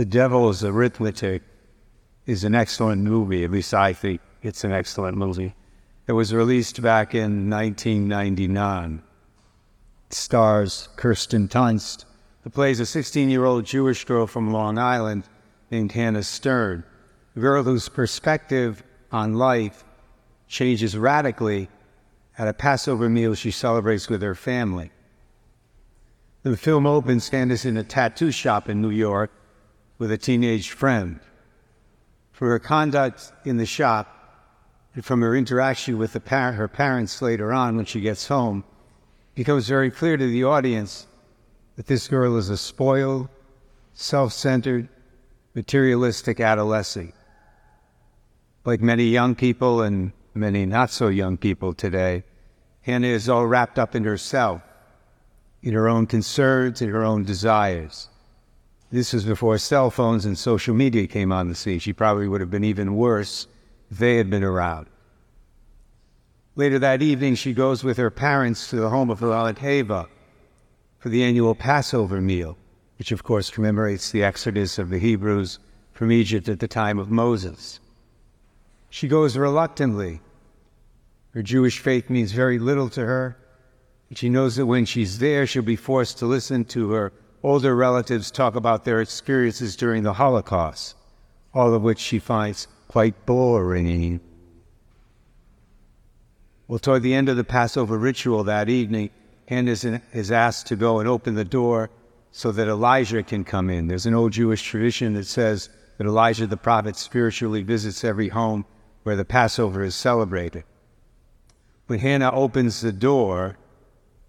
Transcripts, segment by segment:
The Devil's Arithmetic is an excellent movie. At least I think it's an excellent movie. It was released back in 1999. It stars Kirsten Dunst, who plays a 16 year old Jewish girl from Long Island named Hannah Stern, a girl whose perspective on life changes radically at a Passover meal she celebrates with her family. The film opens Candace in a tattoo shop in New York with a teenage friend. From her conduct in the shop and from her interaction with par- her parents later on when she gets home, becomes very clear to the audience that this girl is a spoiled, self centered, materialistic adolescent. Like many young people and many not so young people today, Hannah is all wrapped up in herself, in her own concerns, in her own desires. This was before cell phones and social media came on the scene. She probably would have been even worse if they had been around. Later that evening, she goes with her parents to the home of her Aunt Eva for the annual Passover meal, which of course commemorates the exodus of the Hebrews from Egypt at the time of Moses. She goes reluctantly. Her Jewish faith means very little to her, she knows that when she's there, she'll be forced to listen to her older relatives talk about their experiences during the Holocaust, all of which she finds quite boring. Well, toward the end of the Passover ritual that evening, Hannah is asked to go and open the door so that Elijah can come in. There's an old Jewish tradition that says that Elijah the prophet spiritually visits every home where the Passover is celebrated. When Hannah opens the door,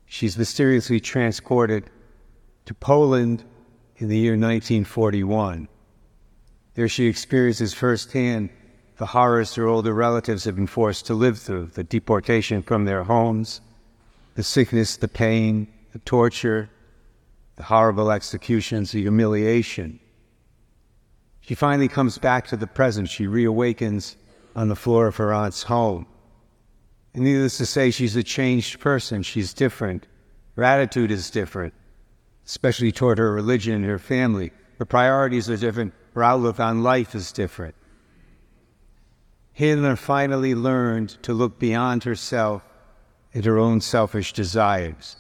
she's mysteriously transported to Poland in the year 1941. There she experiences firsthand the horrors her older relatives have been forced to live through the deportation from their homes, the sickness, the pain, the torture, the horrible executions, the humiliation. She finally comes back to the present. She reawakens on the floor of her aunt's home. And needless to say, she's a changed person. She's different. Her attitude is different, especially toward her religion and her family. Her priorities are different. Her outlook on life is different. Hannah finally learned to look beyond herself and her own selfish desires.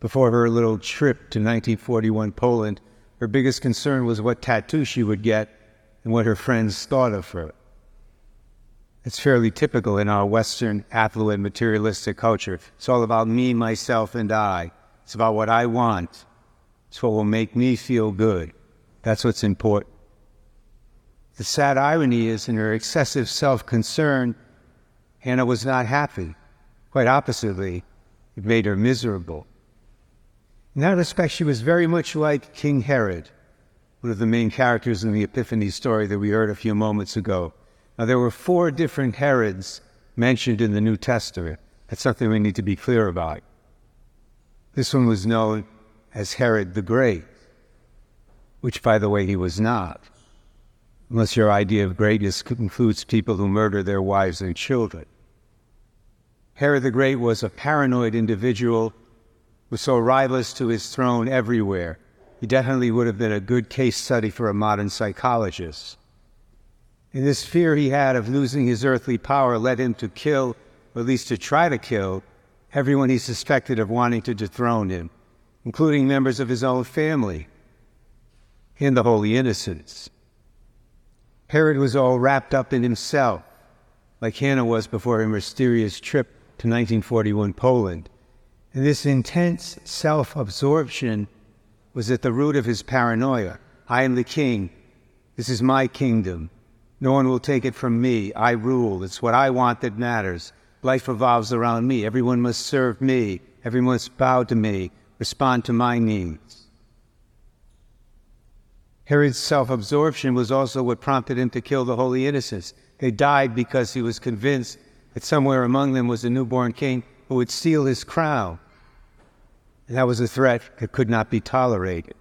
Before her little trip to 1941 Poland, her biggest concern was what tattoo she would get and what her friends thought of her. It's fairly typical in our Western, affluent, materialistic culture. It's all about me, myself, and I. It's about what I want. It's what will make me feel good. That's what's important. The sad irony is, in her excessive self concern, Hannah was not happy. Quite oppositely, it made her miserable. In that respect, she was very much like King Herod, one of the main characters in the Epiphany story that we heard a few moments ago. Now, there were four different Herods mentioned in the New Testament. That's something we need to be clear about. This one was known as Herod the Great, which, by the way, he was not, unless your idea of greatness includes people who murder their wives and children. Herod the Great was a paranoid individual who saw rivals to his throne everywhere. He definitely would have been a good case study for a modern psychologist. And this fear he had of losing his earthly power led him to kill, or at least to try to kill, everyone he suspected of wanting to dethrone him, including members of his own family and the Holy Innocents. Herod was all wrapped up in himself, like Hannah was before her mysterious trip to 1941 Poland. And this intense self absorption was at the root of his paranoia. I am the king. This is my kingdom. No one will take it from me. I rule. It's what I want that matters. Life revolves around me. Everyone must serve me. Everyone must bow to me, respond to my needs. Herod's self absorption was also what prompted him to kill the holy innocents. They died because he was convinced that somewhere among them was a newborn king who would steal his crown. And that was a threat that could not be tolerated.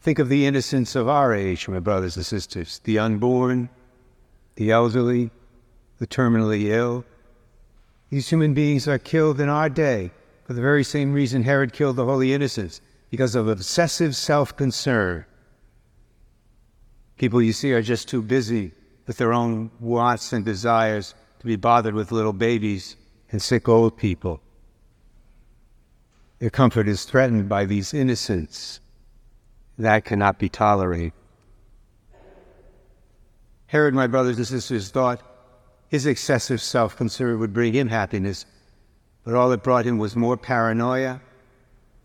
Think of the innocents of our age, my brothers and sisters the unborn, the elderly, the terminally ill. These human beings are killed in our day for the very same reason Herod killed the holy innocents because of obsessive self concern. People you see are just too busy with their own wants and desires to be bothered with little babies and sick old people. Their comfort is threatened by these innocents. That cannot be tolerated. Herod, my brothers and sisters, thought his excessive self concern would bring him happiness, but all it brought him was more paranoia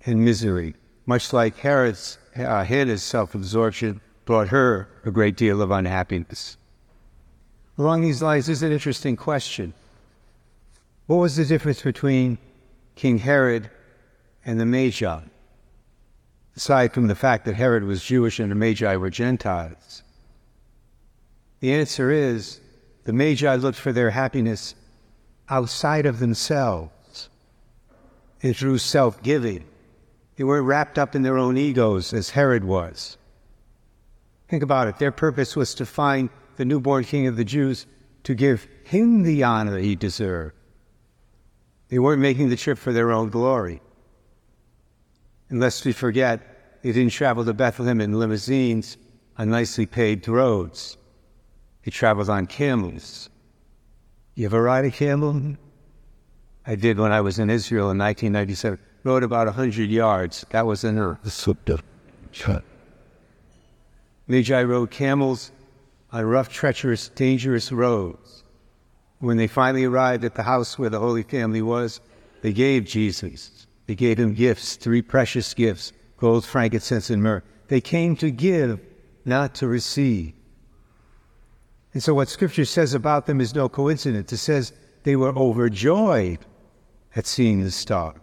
and misery, much like Herod's, uh, self absorption brought her a great deal of unhappiness. Along these lines, is an interesting question. What was the difference between King Herod and the Magi? Aside from the fact that Herod was Jewish and the Magi were Gentiles. The answer is the Magi looked for their happiness outside of themselves and through self giving. They weren't wrapped up in their own egos as Herod was. Think about it. Their purpose was to find the newborn king of the Jews to give him the honor he deserved. They weren't making the trip for their own glory. And lest we forget, they didn't travel to Bethlehem in limousines on nicely paved roads. They traveled on camels. You ever ride a camel? I did when I was in Israel in 1997. Rode about 100 yards. That was an earth. Magi rode camels on rough, treacherous, dangerous roads. When they finally arrived at the house where the Holy Family was, they gave Jesus. They gave him gifts, three precious gifts gold, frankincense, and myrrh. They came to give, not to receive. And so, what Scripture says about them is no coincidence. It says they were overjoyed at seeing the star,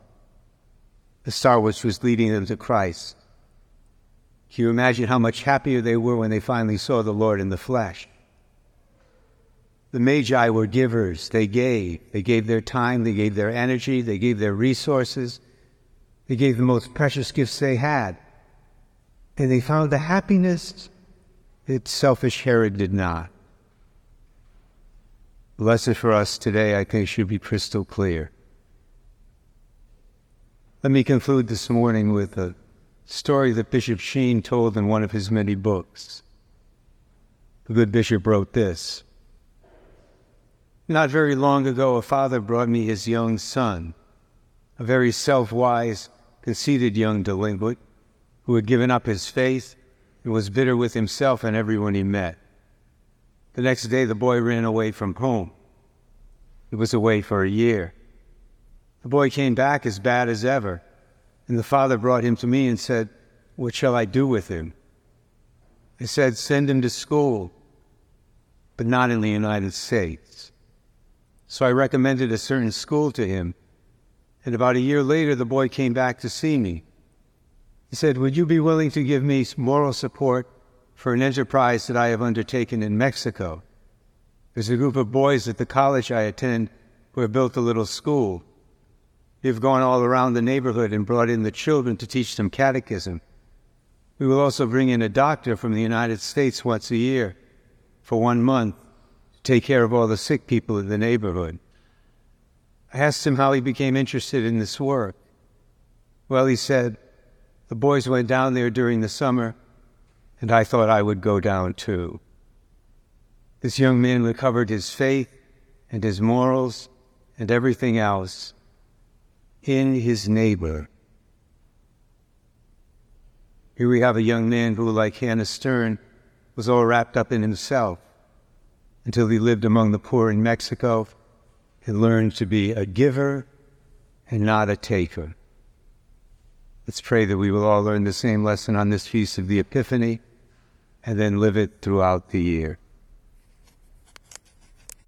the star which was leading them to Christ. Can you imagine how much happier they were when they finally saw the Lord in the flesh? The Magi were givers. They gave. They gave their time, they gave their energy, they gave their resources, they gave the most precious gifts they had. And they found the happiness that selfish Herod did not. Blessed for us today, I think, should be crystal clear. Let me conclude this morning with a story that Bishop Sheen told in one of his many books. The good bishop wrote this Not very long ago, a father brought me his young son, a very self wise, conceited young delinquent who had given up his faith and was bitter with himself and everyone he met. The next day, the boy ran away from home. He was away for a year. The boy came back as bad as ever and the father brought him to me and said, What shall I do with him? I said, Send him to school, but not in the United States. So I recommended a certain school to him. And about a year later, the boy came back to see me. He said, Would you be willing to give me moral support for an enterprise that I have undertaken in Mexico? There's a group of boys at the college I attend who have built a little school. We've gone all around the neighborhood and brought in the children to teach them catechism. We will also bring in a doctor from the United States once a year for one month to take care of all the sick people in the neighborhood. I asked him how he became interested in this work. Well, he said, the boys went down there during the summer, and I thought I would go down too. This young man recovered his faith and his morals and everything else in his neighbor. Here we have a young man who, like Hannah Stern, was all wrapped up in himself until he lived among the poor in Mexico and learned to be a giver and not a taker. Let's pray that we will all learn the same lesson on this feast of the Epiphany and then live it throughout the year.